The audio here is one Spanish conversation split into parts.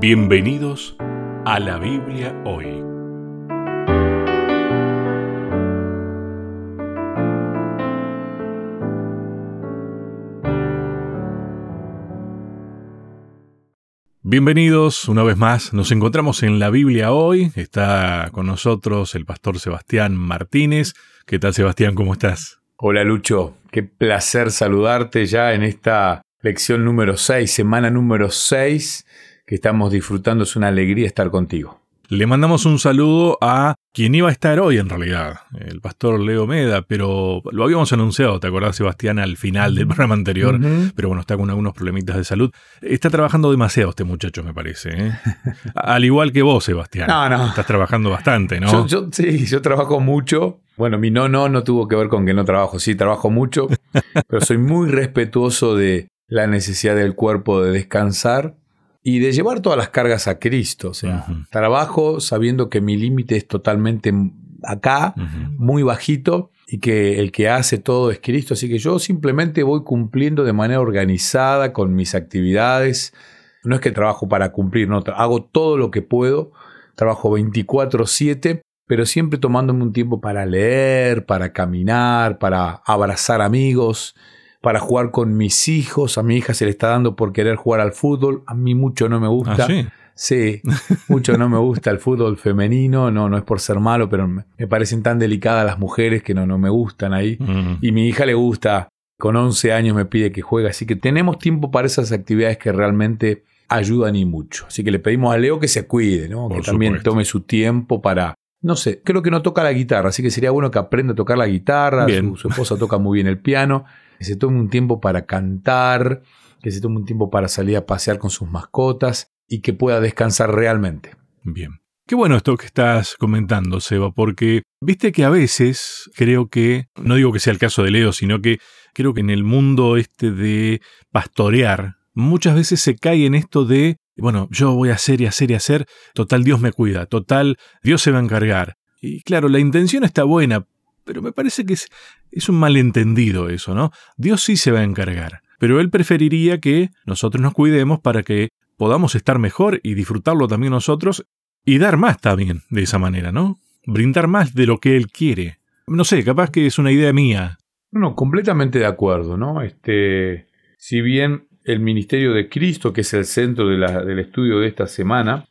Bienvenidos a la Biblia hoy. Bienvenidos una vez más, nos encontramos en la Biblia hoy, está con nosotros el pastor Sebastián Martínez. ¿Qué tal Sebastián? ¿Cómo estás? Hola Lucho, qué placer saludarte ya en esta lección número 6, semana número 6 que estamos disfrutando. Es una alegría estar contigo. Le mandamos un saludo a quien iba a estar hoy en realidad, el pastor Leo Meda, pero lo habíamos anunciado, ¿te acordás Sebastián al final del programa anterior? Pero bueno, está con algunos problemitas de salud. Está trabajando demasiado este muchacho, me parece. ¿eh? al igual que vos, Sebastián. No, no. Estás trabajando bastante, ¿no? Yo, sí, yo trabajo mucho. Bueno, mi no, no, no tuvo que ver con que no trabajo. Sí, trabajo mucho, pero soy muy respetuoso de la necesidad del cuerpo de descansar y de llevar todas las cargas a Cristo. O sea, trabajo sabiendo que mi límite es totalmente acá, muy bajito, y que el que hace todo es Cristo. Así que yo simplemente voy cumpliendo de manera organizada con mis actividades. No es que trabajo para cumplir, no, hago todo lo que puedo, trabajo 24/7, pero siempre tomándome un tiempo para leer, para caminar, para abrazar amigos, para jugar con mis hijos. A mi hija se le está dando por querer jugar al fútbol. A mí mucho no me gusta. ¿Ah, sí? Sí, mucho no me gusta el fútbol femenino, no, no es por ser malo, pero me, parecen tan delicadas las mujeres que no, no me gustan ahí. Mm. Y mi hija le gusta, con 11 años me pide que juegue, así que tenemos tiempo para esas actividades que realmente ayudan y mucho. Así que le pedimos a Leo que se cuide, ¿no? que también tome su tiempo para... No sé, creo que no toca la guitarra, así que sería bueno que aprenda a tocar la guitarra, su esposa toca muy bien el piano que se tome un tiempo para cantar, que se tome un tiempo para salir a pasear con sus mascotas y que pueda descansar realmente. Bien. Qué bueno esto que estás comentando, Seba, porque viste que a veces creo que, no digo que sea el caso de Leo, sino que creo que en el mundo este de pastorear, muchas veces se cae en esto de, bueno, yo voy a hacer y hacer y hacer, total Dios me cuida, total Dios se va a encargar. Y claro, la intención está buena, pero me parece que es, es un malentendido eso, ¿no? Dios sí se va a encargar, pero Él preferiría que nosotros nos cuidemos para que podamos estar mejor y disfrutarlo también nosotros y dar más también de esa manera, ¿no? Brindar más de lo que Él quiere. No sé, capaz que es una idea mía. No, completamente de acuerdo, ¿no? Este, si bien el ministerio de Cristo, que es el centro de la, del estudio de esta semana,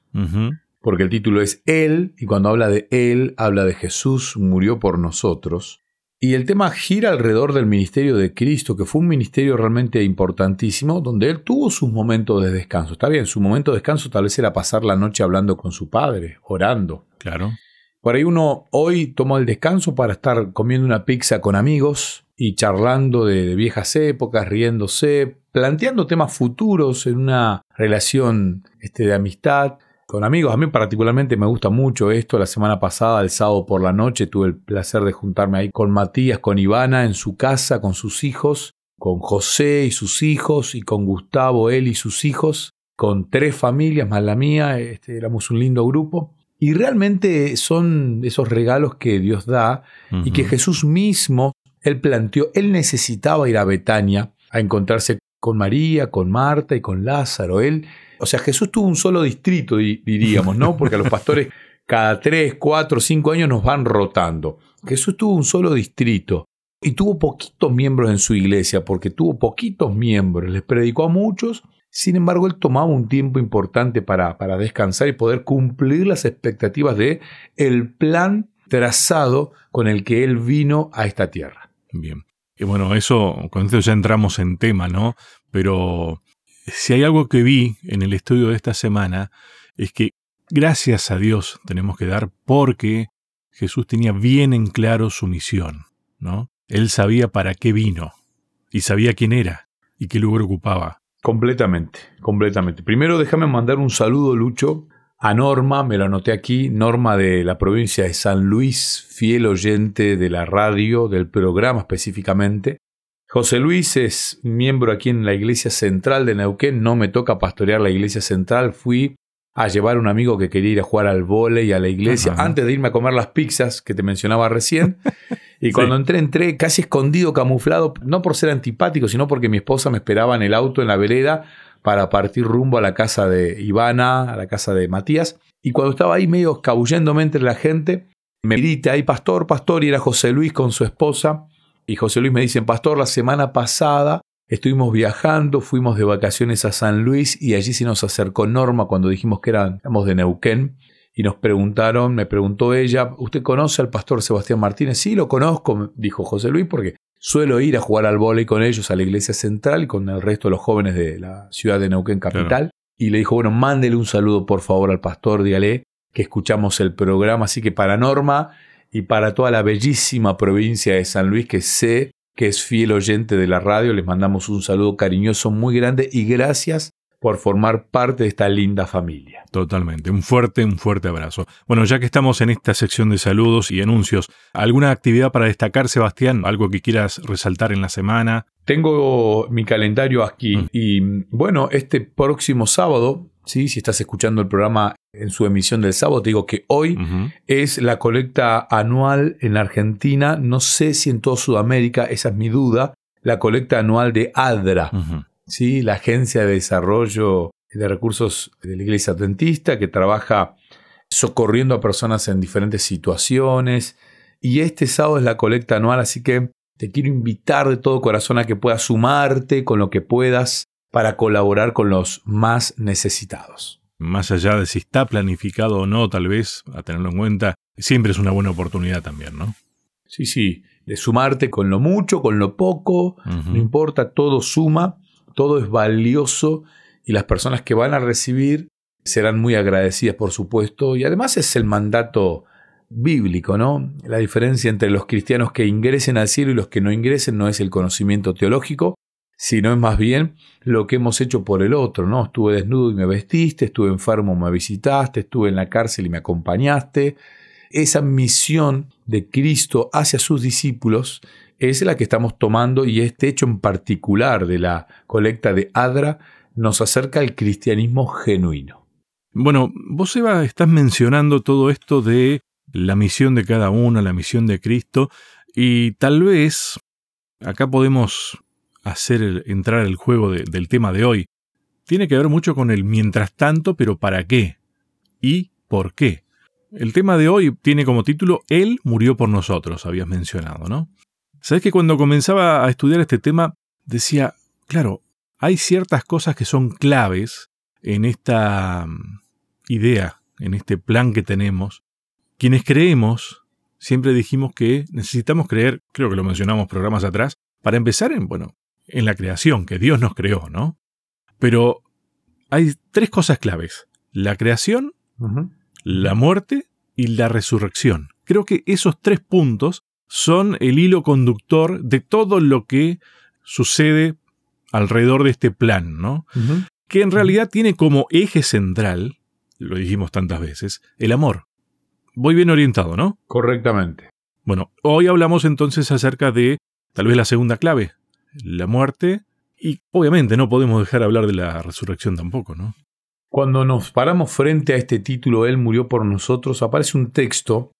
porque el título es Él, y cuando habla de Él, habla de Jesús murió por nosotros. Y el tema gira alrededor del ministerio de Cristo, que fue un ministerio realmente importantísimo, donde Él tuvo sus momentos de descanso. Está bien, su momento de descanso tal vez era pasar la noche hablando con su Padre, orando. Claro. Por ahí uno hoy toma el descanso para estar comiendo una pizza con amigos y charlando de, viejas épocas, riéndose, planteando temas futuros en una relación este, de amistad con amigos. A mí particularmente me gusta mucho esto. La semana pasada, el sábado por la noche, tuve el placer de juntarme ahí con Matías, con Ivana en su casa, con sus hijos, con José y sus hijos, y con Gustavo, él y sus hijos, con tres familias más la mía. Este, éramos un lindo grupo. Y realmente son esos regalos que Dios da y que Jesús mismo, él planteó, él necesitaba ir a Betania a encontrarse con María, con Marta y con Lázaro. Él o sea, Jesús tuvo un solo distrito, diríamos, ¿no? Porque a los pastores cada tres, cuatro, cinco años nos van rotando. Jesús tuvo un solo distrito y tuvo poquitos miembros en su iglesia, porque tuvo poquitos miembros, les predicó a muchos, sin embargo él tomaba un tiempo importante para, para descansar y poder cumplir las expectativas de el plan trazado con el que él vino a esta tierra. Bien. Y bueno, eso, con esto ya entramos en tema, ¿no? Pero si hay algo que vi en el estudio de esta semana, es que gracias a Dios tenemos que dar porque Jesús tenía bien en claro su misión, ¿no? Él sabía para qué vino y sabía quién era y qué lugar ocupaba. Completamente, completamente. Primero déjame mandar un saludo, Lucho, a Norma, me lo anoté aquí, Norma de la provincia de San Luis, fiel oyente de la radio, del programa específicamente. José Luis es miembro aquí en la iglesia central de Neuquén. No me toca pastorear la iglesia central. Fui a llevar a un amigo que quería ir a jugar al vóley a la iglesia antes de irme a comer las pizzas que te mencionaba recién. Y cuando entré, entré casi escondido, camuflado, no por ser antipático, sino porque mi esposa me esperaba en el auto en la vereda para partir rumbo a la casa de Ivana, a la casa de Matías. Y cuando estaba ahí medio escabulléndome entre la gente, me grita ahí, pastor, pastor, y era José Luis con su esposa. Y José Luis me dice, pastor, la semana pasada estuvimos viajando, fuimos de vacaciones a San Luis y allí se nos acercó Norma cuando dijimos que éramos de Neuquén. Y nos preguntaron, me preguntó ella, ¿usted conoce al pastor Sebastián Martínez? Sí, lo conozco, dijo José Luis, porque suelo ir a jugar al vóley con ellos a la iglesia central y con el resto de los jóvenes de la ciudad de Neuquén capital. Y le dijo, bueno, mándele un saludo por favor al pastor, dígale que escuchamos el programa. Así que para Norma y para toda la bellísima provincia de San Luis, que sé que es fiel oyente de la radio, les mandamos un saludo cariñoso muy grande y gracias por formar parte de esta linda familia. Totalmente, un fuerte, un fuerte abrazo. Bueno, ya que estamos en esta sección de saludos y anuncios, ¿alguna actividad para destacar, Sebastián? ¿Algo que quieras resaltar en la semana? Tengo mi calendario aquí mm. y bueno, este próximo sábado, ¿sí? si estás escuchando el programa en su emisión del sábado, te digo que hoy es la colecta anual en Argentina, no sé si en toda Sudamérica, esa es mi duda, la colecta anual de ADRA. ¿sí? la Agencia de Desarrollo de Recursos de la Iglesia Adventista, que trabaja socorriendo a personas en diferentes situaciones. Y este sábado es la colecta anual, así que te quiero invitar de todo corazón a que puedas sumarte con lo que puedas para colaborar con los más necesitados. Más allá de si está planificado o no, tal vez, a tenerlo en cuenta, siempre es una buena oportunidad también, ¿no? Sí, sí, de sumarte con lo mucho, con lo poco, no importa, todo suma todo es valioso y las personas que van a recibir serán muy agradecidas, por supuesto, y además es el mandato bíblico, ¿no? La diferencia entre los cristianos que ingresen al cielo y los que no ingresen no es el conocimiento teológico, sino es más bien lo que hemos hecho por el otro, ¿no? Estuve desnudo y me vestiste, estuve enfermo y me visitaste, estuve en la cárcel y me acompañaste. Esa misión de Cristo hacia sus discípulos es la que estamos tomando y este hecho en particular de la colecta de Adra nos acerca al cristianismo genuino. Bueno, vos Eva estás mencionando todo esto de la misión de cada uno, la misión de Cristo, y tal vez acá podemos hacer entrar el juego del tema de hoy. Tiene que ver mucho con el mientras tanto, pero ¿para qué? ¿Y por qué? El tema de hoy tiene como título Él murió por nosotros, habías mencionado, ¿no? Sabes que cuando comenzaba a estudiar este tema decía, claro, hay ciertas cosas que son claves en esta mm, idea, en este plan que tenemos. Quienes creemos, siempre dijimos que necesitamos creer, creo que lo mencionamos programas atrás, para empezar en, bueno, en la creación, que Dios nos creó, ¿no? Pero hay tres cosas claves. La creación, la muerte y la resurrección. Creo que esos tres puntos son el hilo conductor de todo lo que sucede alrededor de este plan, ¿no? Que en realidad tiene como eje central, lo dijimos tantas veces, el amor. Voy bien orientado, ¿no? Correctamente. Bueno, hoy hablamos entonces acerca de tal vez la segunda clave, la muerte, y obviamente no podemos dejar de hablar de la resurrección tampoco, ¿no? Cuando nos paramos frente a este título, Él murió por nosotros, aparece un texto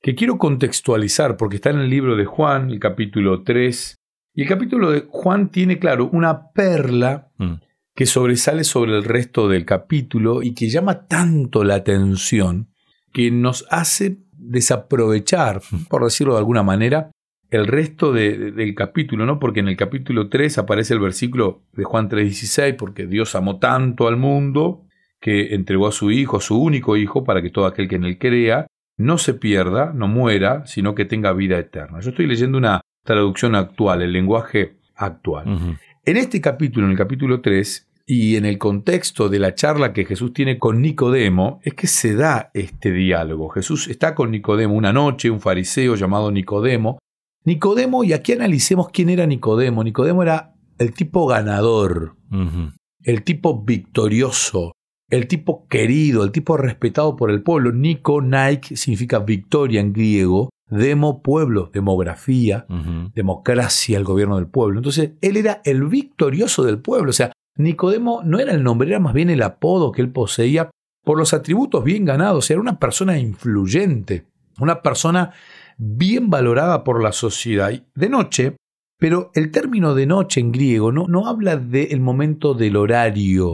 que quiero contextualizar porque está en el libro de Juan, el capítulo 3. Y el capítulo de Juan tiene, claro, una perla mm. que sobresale sobre el resto del capítulo y que llama tanto la atención que nos hace desaprovechar, mm. por decirlo de alguna manera, el resto del capítulo, ¿no? Porque en el capítulo 3 aparece el versículo de Juan 3:16, porque Dios amó tanto al mundo que entregó a su Hijo, su único Hijo, para que todo aquel que en él crea, no se pierda, no muera, sino que tenga vida eterna. Yo estoy leyendo una traducción actual, el lenguaje actual. En este capítulo, en el capítulo 3, y en el contexto de la charla que Jesús tiene con Nicodemo, es que se da este diálogo. Jesús está con Nicodemo una noche, un fariseo llamado Nicodemo. Nicodemo, y aquí analicemos quién era Nicodemo. Nicodemo era el tipo ganador, el tipo victorioso, el tipo querido, el tipo respetado por el pueblo. Nico, Nike, significa victoria en griego. Demo, pueblo, demografía, democracia, el gobierno del pueblo. Entonces, él era el victorioso del pueblo. O sea, Nicodemo no era el nombre, era más bien el apodo que él poseía por los atributos bien ganados. Era una persona influyente, una persona bien valorada por la sociedad. De noche, Pero el término de noche en griego no, no habla del momento del horario.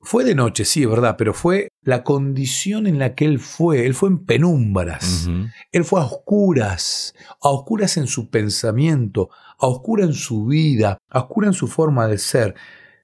Fue de noche, sí, es verdad, pero fue la condición en la que él fue. Él fue en penumbras. Él fue a oscuras, a oscuras en su pensamiento, a oscuras en su vida, a oscuras en su forma de ser.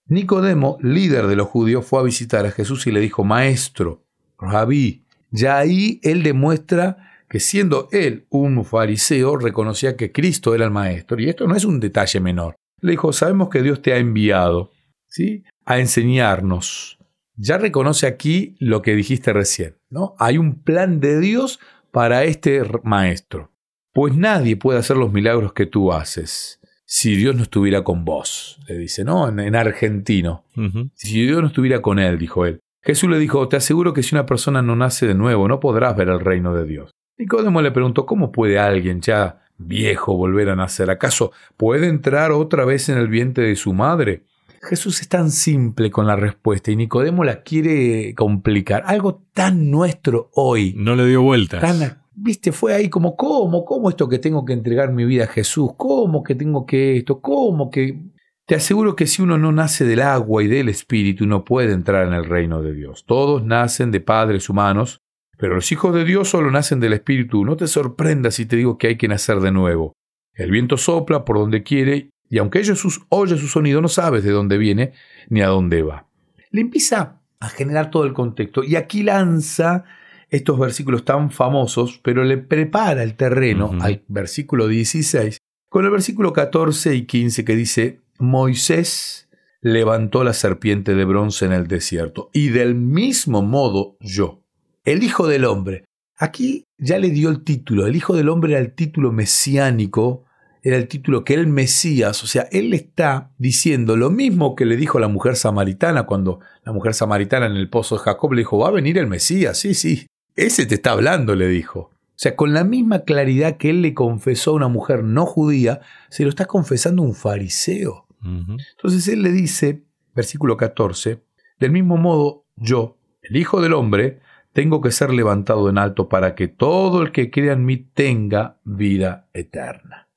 Nicodemo, líder de los judíos, fue a visitar a Jesús y le dijo, Maestro, Rabí. Ya ahí él demuestra que siendo él un fariseo, reconocía que Cristo era el Maestro. Y esto no es un detalle menor. Le dijo, sabemos que Dios te ha enviado ¿sí? a enseñarnos. Ya reconoce aquí lo que dijiste recién, ¿no? Hay un plan de Dios para este maestro. Pues nadie puede hacer los milagros que tú haces si Dios no estuviera con vos, le dice, ¿no? En, argentino. Si Dios no estuviera con él, dijo él. Jesús le dijo, te aseguro que si una persona no nace de nuevo, no podrás ver el reino de Dios. Nicodemo le preguntó, ¿cómo puede alguien ya viejo volver a nacer? ¿Acaso puede entrar otra vez en el vientre de su madre? Jesús es tan simple con la respuesta y Nicodemo la quiere complicar. Algo tan nuestro hoy. No le dio vueltas. Tan, viste, fue ahí como, ¿cómo? ¿Cómo esto que tengo que entregar mi vida a Jesús? ¿Cómo que tengo que esto? ¿Cómo que...? Te aseguro que si uno no nace del agua y del espíritu no puede entrar en el reino de Dios. Todos nacen de padres humanos, pero los hijos de Dios solo nacen del espíritu. No te sorprendas si te digo que hay que nacer de nuevo. El viento sopla por donde quiere y aunque ellos oye su sonido, no sabes de dónde viene ni a dónde va. Le empieza a generar todo el contexto y aquí lanza estos versículos tan famosos, pero le prepara el terreno al versículo 16 con el versículo 14 y 15 que dice, Moisés levantó la serpiente de bronce en el desierto y del mismo modo yo, el Hijo del Hombre. Aquí ya le dio el título, el Hijo del Hombre era el título mesiánico era el título que el Mesías, o sea, él está diciendo lo mismo que le dijo a la mujer samaritana cuando la mujer samaritana en el pozo de Jacob le dijo, va a venir el Mesías, sí, sí, ese te está hablando, le dijo. O sea, con la misma claridad que él le confesó a una mujer no judía, se lo está confesando un fariseo. Entonces él le dice, versículo 14, del mismo modo yo, el Hijo del Hombre, tengo que ser levantado en alto para que todo el que crea en mí tenga vida eterna.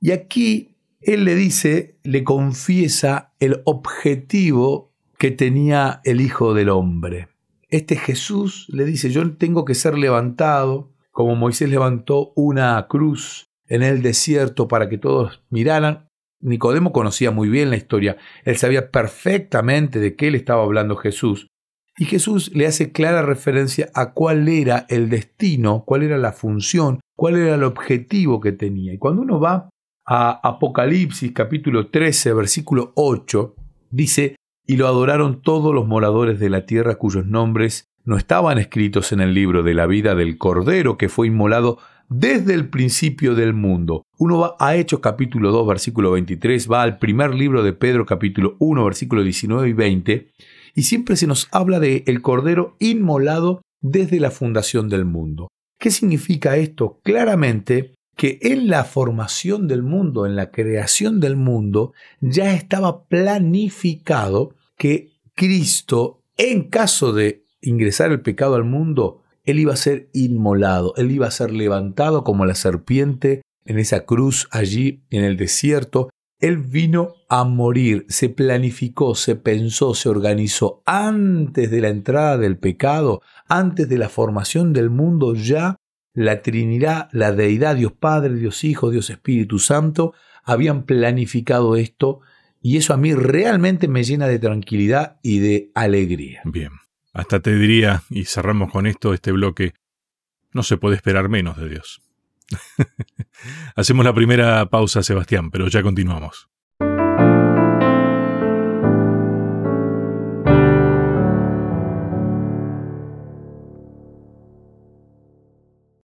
Y aquí él le dice, le confiesa el objetivo que tenía el Hijo del Hombre. Este Jesús le dice, yo tengo que ser levantado, como Moisés levantó una cruz en el desierto para que todos miraran. Nicodemo conocía muy bien la historia, él sabía perfectamente de qué le estaba hablando Jesús. Y Jesús le hace clara referencia a cuál era el destino, cuál era la función, cuál era el objetivo que tenía. Y cuando uno va a Apocalipsis capítulo 13, versículo 8, dice, y lo adoraron todos los moradores de la tierra cuyos nombres no estaban escritos en el libro de la vida del Cordero que fue inmolado desde el principio del mundo. Uno va a Hechos capítulo 2, versículo 23, va al primer libro de Pedro capítulo 1, versículo 19 y 20, y siempre se nos habla de el Cordero inmolado desde la fundación del mundo. ¿Qué significa esto? Claramente que en la formación del mundo, en la creación del mundo, ya estaba planificado que Cristo, en caso de ingresar el pecado al mundo, él iba a ser inmolado, él iba a ser levantado como la serpiente en esa cruz allí en el desierto. Él vino a morir, se planificó, se pensó, se organizó antes de la entrada del pecado, antes de la formación del mundo, ya la Trinidad, la deidad, Dios Padre, Dios Hijo, Dios Espíritu Santo, habían planificado esto y eso a mí realmente me llena de tranquilidad y de alegría. Bien, hasta te diría, y cerramos con esto este bloque, no se puede esperar menos de Dios. Hacemos la primera pausa, Sebastián, pero ya continuamos.